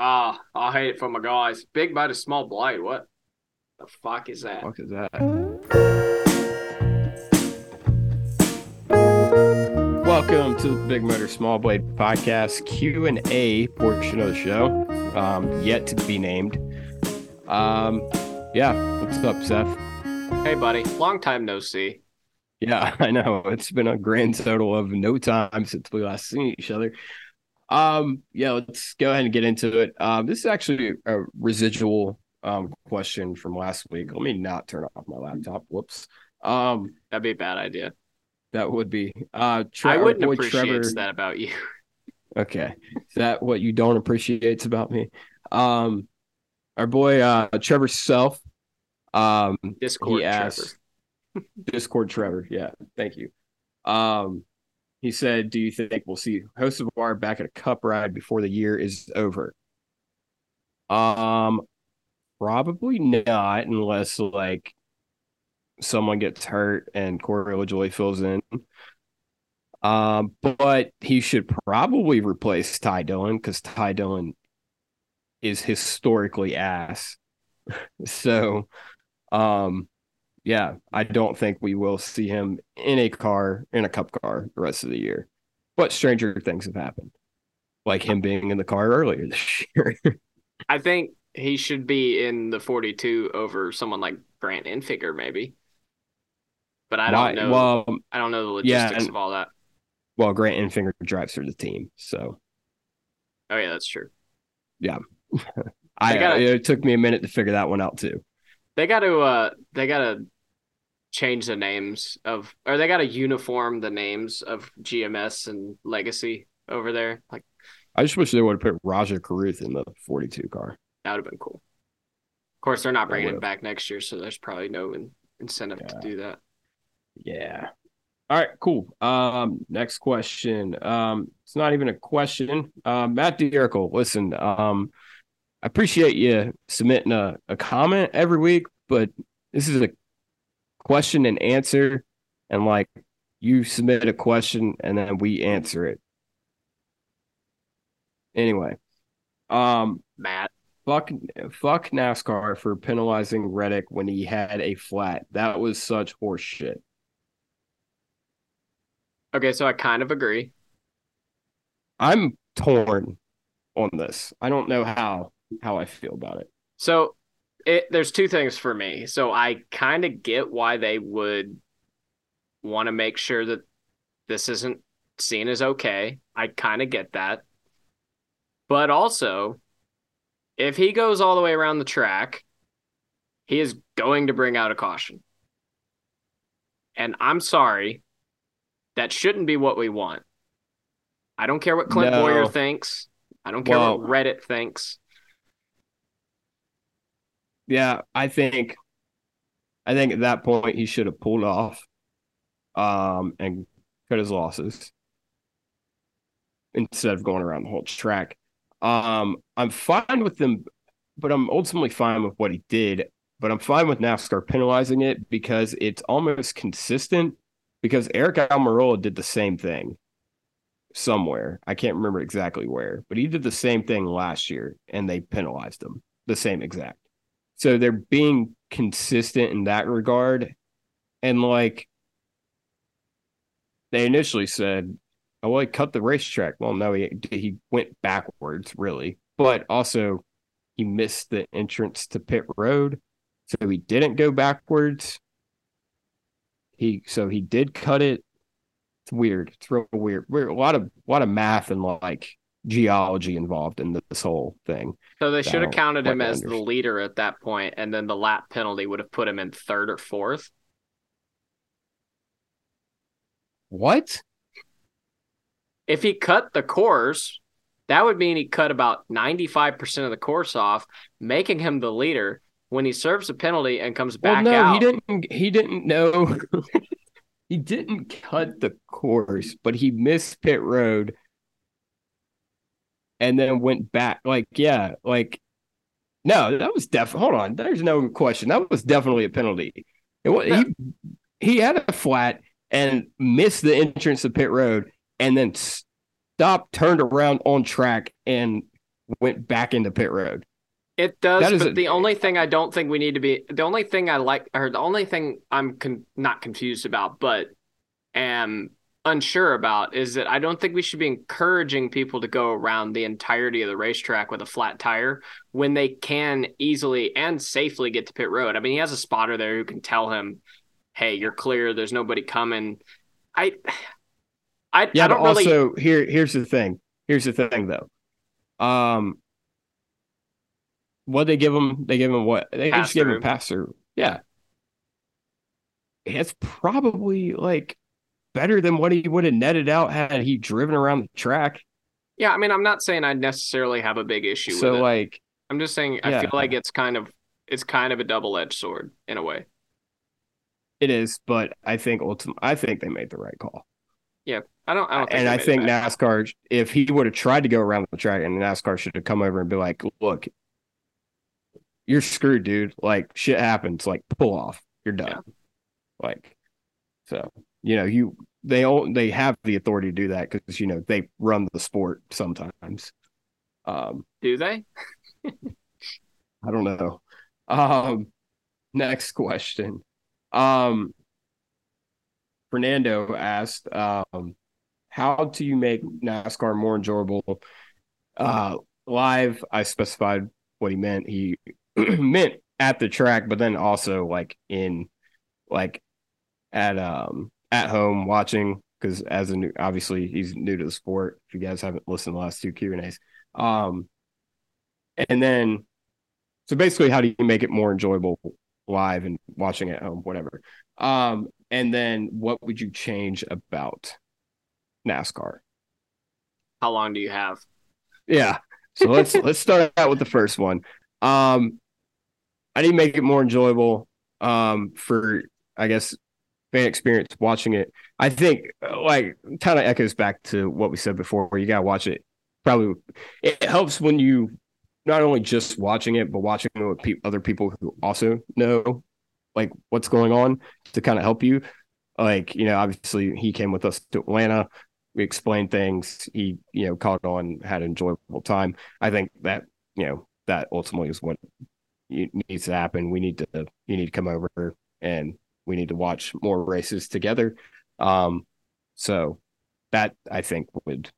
Ah, I hate it for my guys. Big bite of small blade. What the fuck is that? Fuck is that? Welcome to the Big Motor Small Blade Podcast Q and A portion of the show, um, yet to be named. Um, yeah, what's up, Seth? Hey, buddy. Long time no see. Yeah, I know it's been a grand total of no time since we last seen each other. Um, yeah, let's go ahead and get into it. Um, this is actually a residual um question from last week. Let me not turn off my laptop. Whoops. Um, That'd be a bad idea. that would be uh Tre- I wouldn't appreciate Trevor. that about you. Okay. Is that what you don't appreciate about me? Um our boy uh Trevor Self. Um Discord, he Trevor. Discord Trevor. Yeah, thank you. Um, he said, "Do you think we'll see Hocevar back at a Cup ride before the year is over?" Um, probably not, unless like someone gets hurt and Corey LaJoie fills in. Um, but he should probably replace Ty Dillon because Ty Dillon is historically ass. so, um, yeah, I don't think we will see him in a car, in a cup car the rest of the year. But stranger things have happened, like him being in the car earlier this year. I think he should be in the 42 over someone like Grant Enfinger, maybe. But I don't Why- know. Well, I don't know the yeah, logistics and- of all that. well, Grant Enfinger drives for the team, so Oh yeah, that's true. Yeah, I gotta- it took me a minute to figure that one out too. They got to. Uh, they got to change the names of, or they got to uniform the names of GMS and Legacy over there. Like I just wish they would have put Rajah Caruth in the 42 car. that would have been cool. Of course, they're not bringing it back next year, so there's probably no in- incentive to do that. Yeah. All right, cool. Um, next question. Um, it's not even a question. Um, Matt Dirickle, listen, um, I appreciate you submitting a, a comment every week, but this is a question and answer, and like you submit a question and then we answer it. Anyway, um, Matt, fuck, fuck NASCAR for penalizing Reddick when he had a flat. That was such horseshit. okay, so I kind of agree. I'm torn on this. I don't know how how I feel about it. So it there's two things for me. So I kind of get why they would want to make sure that this isn't seen as okay. I kind of get that. But also, if he goes all the way around the track, he is going to bring out a caution. And I'm sorry, that shouldn't be what we want. I don't care what Clint No. Bowyer thinks. I don't care what Reddit thinks. Yeah, I think I think at that point he should have pulled off um and cut his losses instead of going around the whole track. Um I'm fine with them but I'm ultimately fine with what he did, but I'm fine with NASCAR penalizing it because it's almost consistent because Eric Almirola did the same thing somewhere. I can't remember exactly where, but he did the same thing last year and they penalized him the same exact. So they're being consistent in that regard. And like they initially said, oh, well, he cut the racetrack. Well, no, he he went backwards, really. But also he missed the entrance to pit road. So he didn't go backwards. He so he did cut it. It's weird. It's real weird. Weird. A lot of a lot of math and like geology involved in this whole thing. So they should have counted him as the leader at that point, and then the lap penalty would have put him in third or fourth. What? If he cut the course, that would mean he cut about 95% of the course off, making him the leader. When he serves a penalty and comes back well, no, out, he didn't. He didn't know. he didn't cut the course, but he missed pit road, and then went back. Like, yeah, like no, that was definitely. Hold on, there's no question. That was definitely a penalty. It was, he he had a flat and missed the entrance to pit road, and then stopped, turned around on track, and went back into pit road. It does, but a, the only thing I don't think we need to be the only thing I like, or the only thing I'm con- not confused about, but am unsure about is that I don't think we should be encouraging people to go around the entirety of the racetrack with a flat tire when they can easily and safely get to pit road. I mean, he has a spotter there who can tell him, "Hey, you're clear. There's nobody coming." I, I, yeah, I don't but really... also here, here's the thing. Here's the thing, though. Um, what they give him? They give him what? They pass just through. give him a pass through. Yeah, it's probably like better than what he would have netted out had he driven around the track. Yeah, I mean, I'm not saying I necessarily have a big issue. So, like, I'm just saying I yeah. feel like it's kind of it's kind of a double edged sword in a way. It is, but I think ultimately, I think they made the right call. Yeah, I don't. I don't. and I think NASCAR, if he would have tried to go around the track, and NASCAR should have come over and be like, "Look, you're screwed, dude. Like shit happens. Like pull off. You're done." Yeah. Like, so you know, you they all they have the authority to do that because you know they run the sport sometimes. Um, do they? I don't know. Um, next question. Um, Fernando asked, um, "How do you make NASCAR more enjoyable?" Uh, live, I specified what he meant. He meant at the track, but then also like in like at um at home watching because as a new obviously he's new to the sport if you guys haven't listened to the last two q and a's. Um and then so basically how do you make it more enjoyable live and watching at home whatever? Um and then what would you change about nascar? How long do you have? Yeah. So let's let's start out with the first one. Um i need to make it more enjoyable um for i guess fan experience watching it. I think uh, like kind of echoes back to what we said before, where you gotta watch it. Probably it helps when you not only just watching it, but watching it with pe- other people who also know like what's going on to kind of help you. Like you know, obviously he came with us to Atlanta. We explained things. He you know caught on, had an enjoyable time. I think that you know that ultimately is what needs to happen. We need to you need to come over and we need to watch more races together. Um, so that I think would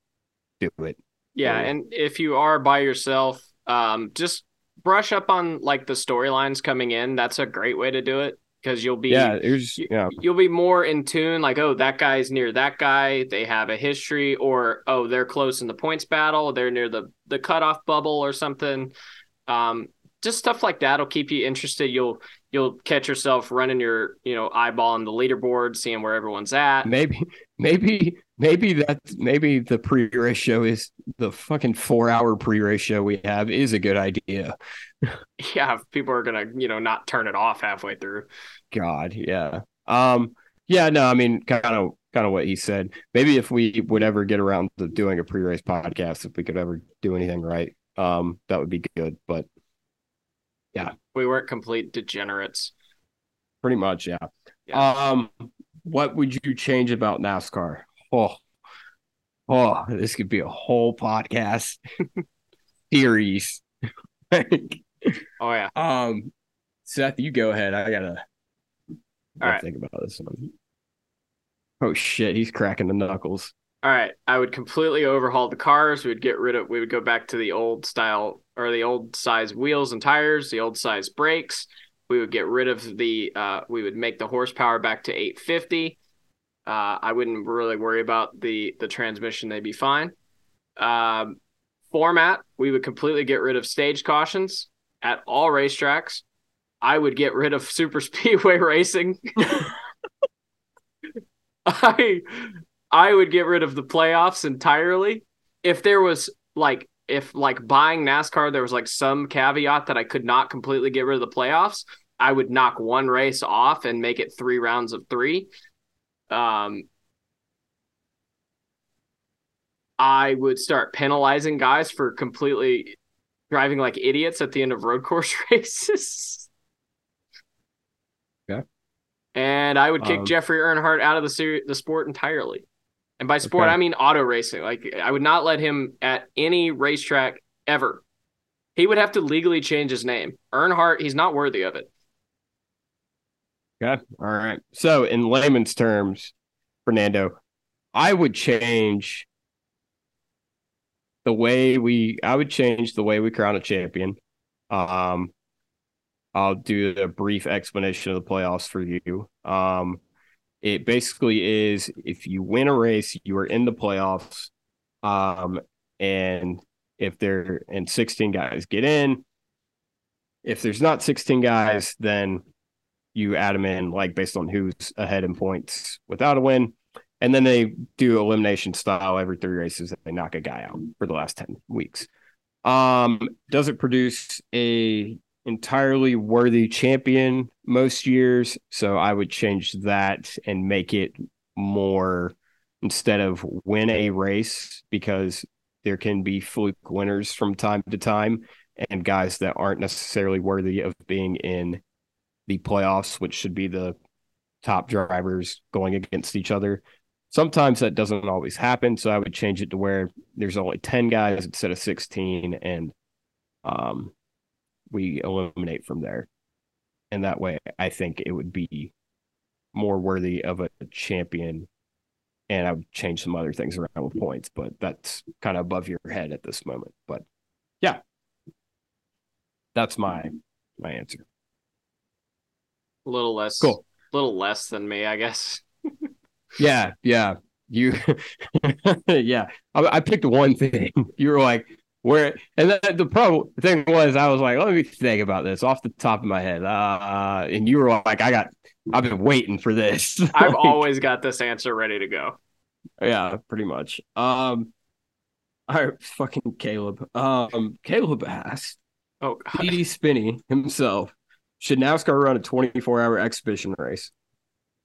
do it. Yeah, and if you are by yourself, um, just brush up on like the storylines coming in. That's a great way to do it because you'll be yeah, yeah, you'll be more in tune. Like, oh, that guy's near that guy. They have a history, or oh, they're close in the points battle. They're near the the cutoff bubble or something. Um, just stuff like that'll keep you interested. You'll you'll catch yourself running your you know eyeballing the leaderboard, seeing where everyone's at. Maybe maybe maybe that maybe the pre-race show is the fucking four hour pre-race show we have is a good idea. yeah, people are gonna you know not turn it off halfway through. God, yeah. Um, yeah, no, I mean, kind of kind of what he said. Maybe if we would ever get around to doing a pre-race podcast, if we could ever do anything right, um, that would be good. But yeah. We weren't complete degenerates. Pretty much, yeah. yeah. Um, what would you change about NASCAR? Oh, oh, this could be a whole podcast series. oh yeah. Um, Seth, you go ahead. I gotta, All right. think about this one. Oh shit, he's cracking the knuckles. All right, I would completely overhaul the cars. We would get rid of. We would go back to the old style or the old size wheels and tires, the old size brakes. We would get rid of the. Uh, we would make the horsepower back to 850. Uh, I wouldn't really worry about the the transmission; they'd be fine. Um, format: we would completely get rid of stage cautions at all racetracks. I would get rid of super speedway racing. I I would get rid of the playoffs entirely. If there was like if like buying NASCAR there was like some caveat that I could not completely get rid of the playoffs, I would knock one race off and make it 3 rounds of 3. Um I would start penalizing guys for completely driving like idiots at the end of road course races. Yeah. And I would kick um, Jeffrey Earnhardt out of the ser- the sport entirely. And by sport, okay. I mean auto racing. Like I would not let him at any racetrack ever. He would have to legally change his name. Earnhardt, he's not worthy of it. Okay. All right. So, in layman's terms, Fernando, I would change the way we I would change the way we crown a champion. Um I'll do a brief explanation of the playoffs for you. Um it basically is if you win a race, you are in the playoffs. Um and if there and 16 guys get in, if there's not 16 guys, then you add them in like based on who's ahead in points without a win. And then they do elimination style every three races. They knock a guy out for the last 10 weeks. Um, does it produce a entirely worthy champion most years? So I would change that and make it more instead of win a race because there can be fluke winners from time to time and guys that aren't necessarily worthy of being in the playoffs, which should be the top drivers going against each other. Sometimes that doesn't always happen, so I would change it to where there's only 10 guys instead of 16 and um we eliminate from there. And that way I think it would be more worthy of a champion and I would change some other things around with points, but that's kind of above your head at this moment. But yeah. That's my my answer. A little less Cool. A little less than me, I guess. Yeah, yeah. You, yeah. I, I picked one thing. You were like, where, and then the pro thing was, I was like, let me think about this off the top of my head. Uh, and you were like, I got, I've been waiting for this. I've Like, always got this answer ready to go. yeah, pretty much. Um, all right, fucking Caleb. Um, Caleb asked, Oh, God. CD Spinny himself, should NASCAR run a 24 hour exhibition race?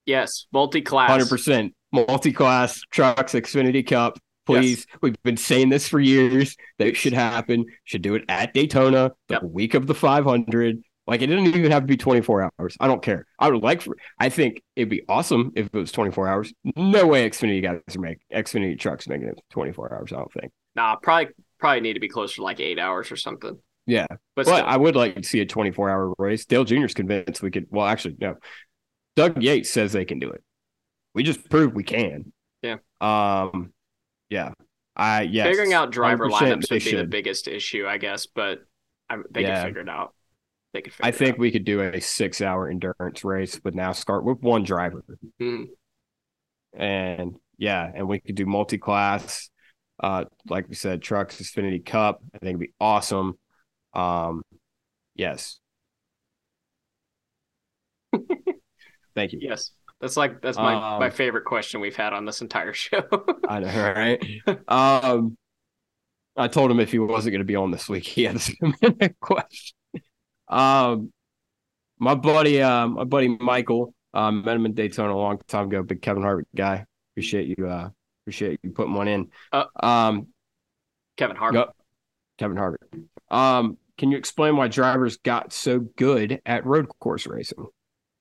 yes, multi-class. Hundred percent multi-class trucks, Xfinity Cup. Please, we've been saying this for years. That it should happen. Should do it at Daytona the Yep. week of the 500. Like it didn't even have to be 24 hours. I don't care. I would like for. I think it'd be awesome if it was 24 hours. No way Xfinity guys are making Xfinity trucks making it 24 hours. I don't think. Nah, probably probably need to be closer to like eight hours or something. Yeah, But but I would like to see a 24 hour race. Dale Jr.'s convinced we could. Well, actually, no. Doug Yates says they can do it. We just proved we can. Yeah. Um. Yeah. I yes. figuring out driver lineups would be the biggest issue, I guess. But I, they Yeah. can figure it out. They could. Figure I think out. we could do a six hour endurance race with NASCAR with one driver. Mhm. And yeah, and we could do multi class. Uh, like we said, trucks, Xfinity Cup. I think it'd be awesome. Um, yes. Thank you. Yes, that's like that's my Um, my favorite question we've had on this entire show. I know, right? um, I told him if he wasn't going to be on this week, he had a question. Um, my buddy, um, my buddy Michael, um, met him in Daytona a long time ago. Big Kevin Harvick guy. Appreciate you. Uh, appreciate you putting one in. Uh, um, Kevin Hart. Yep. Kevin Harvick. Um, can you explain why drivers got so good at road course racing?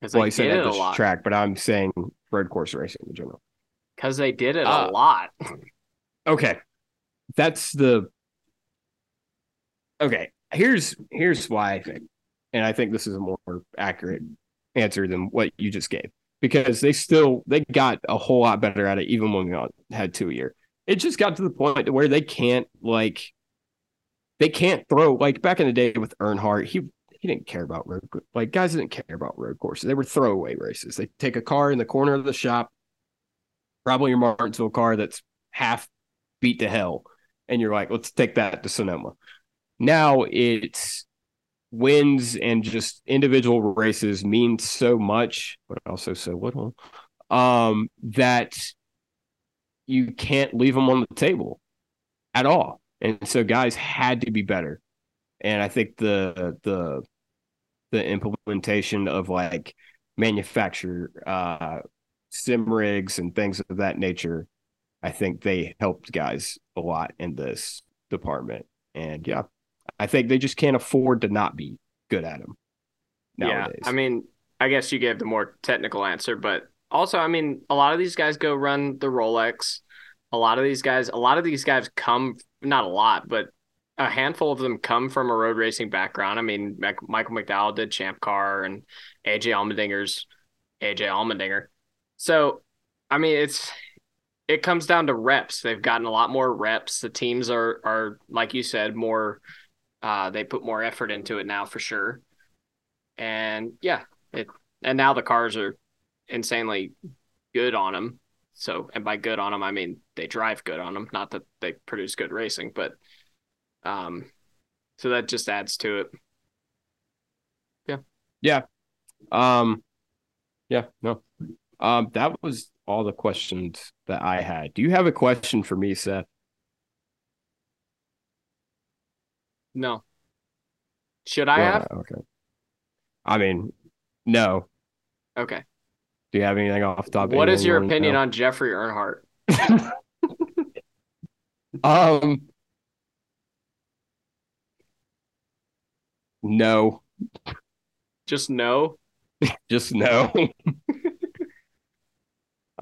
Because Well, they he said at it a this lot. track, but I'm saying road course racing in general. Because they did it Uh, a lot. okay that's the okay here's here's why i think and i think this is a more accurate answer than what you just gave because they still they got a whole lot better at it even when we got- had two a year it just got to the point to where they can't like they can't throw like back in the day with Earnhardt he he didn't care about road like guys didn't care about road courses. They were throwaway races. They take a car in the corner of the shop probably your Martinsville car that's half beat to hell and you're like let's take that to Sonoma. Now it's wins and just individual races mean so much but also so little um that you can't leave them on the table at all. And so guys had to be better. And i think the the the implementation of like manufacture uh sim rigs and things of that nature i think they helped guys a lot in this department and yeah i think they just can't afford to not be good at them nowadays Yeah, I mean, I guess you gave the more technical answer, but also, I mean, a lot of these guys go run the Rolex. A lot of these guys, a lot of these guys come not a lot, but a handful of them come from a road racing background. I mean, Michael McDowell did Champ Car and AJ Allmendinger's AJ Allmendinger. So, I mean, it's it comes down to reps. They've gotten a lot more reps. The teams are are like you said more. Uh, they put more effort into it now for sure. And yeah, it and now the cars are insanely good on them. So, and by good on them, I mean they drive good on them. Not that they produce good racing, but um, so that just adds to it. Yeah. Yeah. Um, yeah. No. Um, that was all the questions that I had. Do you have a question for me, Seth? No. Should I have? Okay. I mean, no. Okay. Do you have anything off the top? What is your opinion on Jeffrey Earnhardt? um, no. Just no. Just no.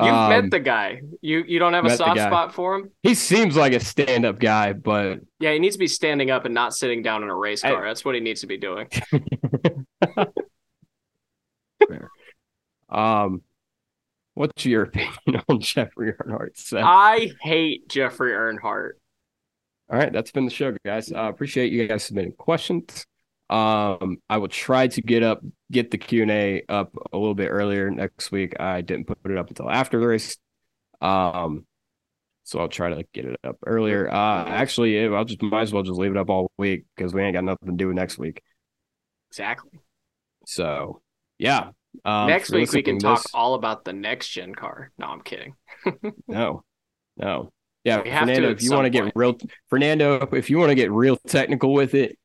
You um, met the guy. You you don't have a soft spot for him. He seems like a stand up guy, but yeah, he needs to be standing up and not sitting down in a race car. I... That's what he needs to be doing. um, what's your opinion on Jeffrey Earnhardt? Seth? I hate Jeffrey Earnhardt. All right, that's been the show, guys. Uh, appreciate you guys submitting questions. Um, I will try to get up, get the Q and A up a little bit earlier next week. I didn't put it up until after the race. Um, so I'll try to get it up earlier. Uh, actually, I'll just might as well just leave it up all week because we ain't got nothing to do next week. Exactly. So, yeah. Um, next week we can talk this. all about the next gen car. No, I'm kidding. no, no. Yeah, Fernando, if you want to get real, Fernando, if you want to get real technical with it,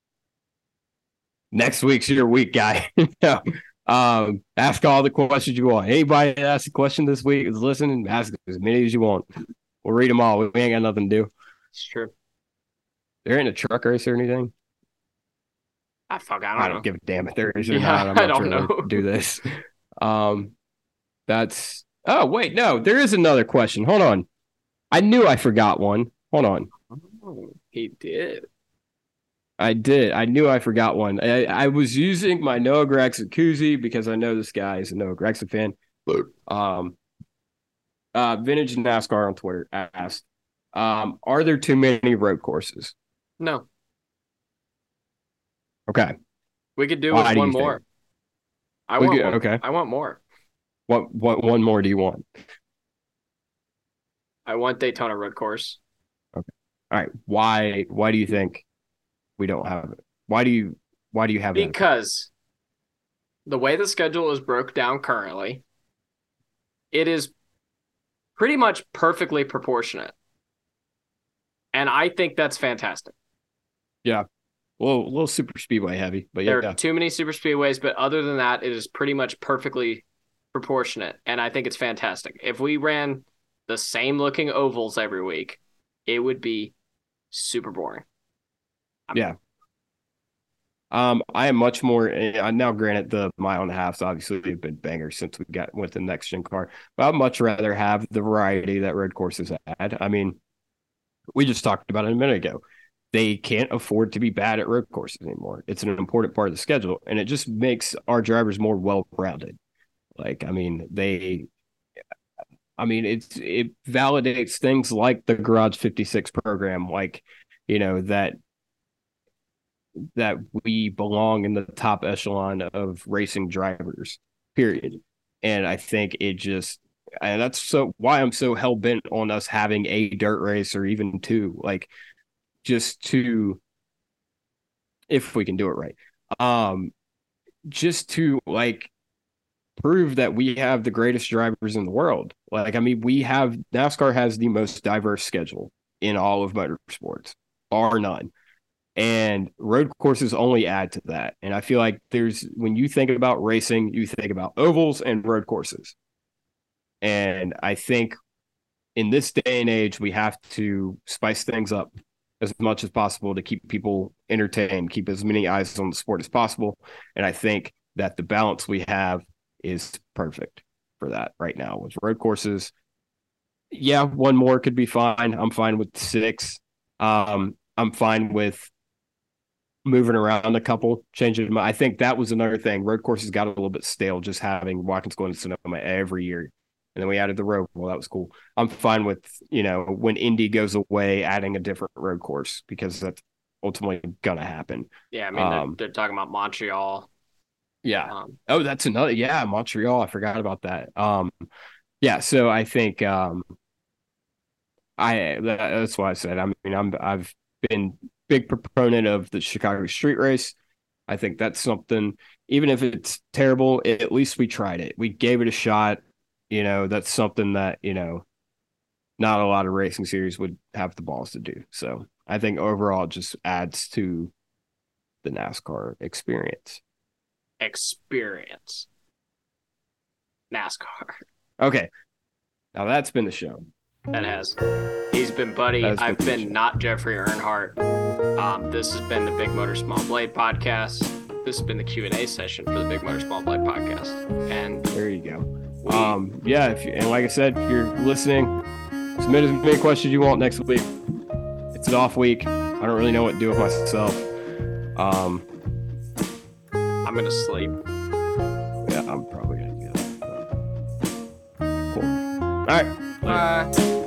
next week's your week, guy. um, ask all the questions you want. Anybody that asks a question this week is listening. Ask as many as you want. We'll read them all. We ain't got nothing to do. It's true. There ain't a truck race or anything. I fuck. I don't, I don't give a damn if there is or yeah, not. I'm not I don't know. do this. Um, that's. Oh wait, no, there is another question. Hold on. I knew I forgot one. Hold on. Oh, he did. I did. I knew I forgot one. I, I was using my Noah Gragson koozie because I know this guy is a Noah Gragson fan. Um, uh, Vintage NASCAR on Twitter asked, um, "Are there too many road courses?" No. Okay. We could do with one more. Think? I we want could, okay. I want more. What what one more do you want? I want Daytona road course. Okay. All right. Why why do you think we don't have it? Why do you why do you have it? Because the way the schedule is broke down currently, it is pretty much perfectly proportionate. And I think that's fantastic. Yeah. Well, a little super speedway heavy, but yeah. There are too many super speedways, but other than that, it is pretty much perfectly proportionate. And I think it's fantastic. If we ran the same looking ovals every week, it would be super boring. Yeah. Um, I am much more uh, now. Granted, the mile and a halfs obviously have been bangers since we got with the next gen car, but I'd much rather have the variety that road courses had. I mean, we just talked about it a minute ago. They can't afford to be bad at road courses anymore. It's an important part of the schedule, and it just makes our drivers more well rounded. Like, I mean, they I mean, it's it validates things like the Garage 56 program, like, you know, that that we belong in the top echelon of racing drivers, period. And I think it just, and that's so why I'm so hell bent on us having a dirt race or even two, like just to, if we can do it right, um, just to like prove that we have the greatest drivers in the world. Like, I mean, we have NASCAR has the most diverse schedule in all of motorsports, bar none and road courses only add to that. And i feel like there's when you think about racing you think about ovals and road courses. And i think in this day and age we have to spice things up as much as possible to keep people entertained keep as many eyes on the sport as possible. And i think that the balance we have is perfect for that right now with road courses. Yeah one more could be fine. I'm fine with six. Um i'm fine with moving around a couple, changing them. I think that was another thing. Road courses got a little bit stale just having Watkins Glen to Sonoma every year. And then we added the road. Well, that was cool. I'm fine with, you know, when Indy goes away, adding a different road course because that's ultimately gonna happen. Yeah, I mean Um, they're, they're talking about Montreal. Yeah. Um, Oh, that's another. Yeah, Montreal. I forgot about that. Um, yeah. So I think um, I that's why I said. I mean, I'm I've been big proponent of the Chicago Street Race. I think that's something. Even if it's terrible, at least we tried it. We gave it a shot. You know, that's something that you know, not a lot of racing series would have the balls to do. So I think overall, it just adds to the NASCAR experience. experience. NASCAR. Okay. Now that's been the show. That has. He's been Buddy. I've been- been not Jeffrey Earnhardt. Um, this has been the Big Motor Small Blade podcast. This has been the Q and A session for the Big Motor Small Blade podcast. And There you go. we, Um, yeah, if you, and like I said, if you're listening, submit as many questions you want next week. It's an off week. I don't really know what to do with myself. Um, I'm gonna sleep. yeah, I'm probably gonna do that. Cool. All right. Bye.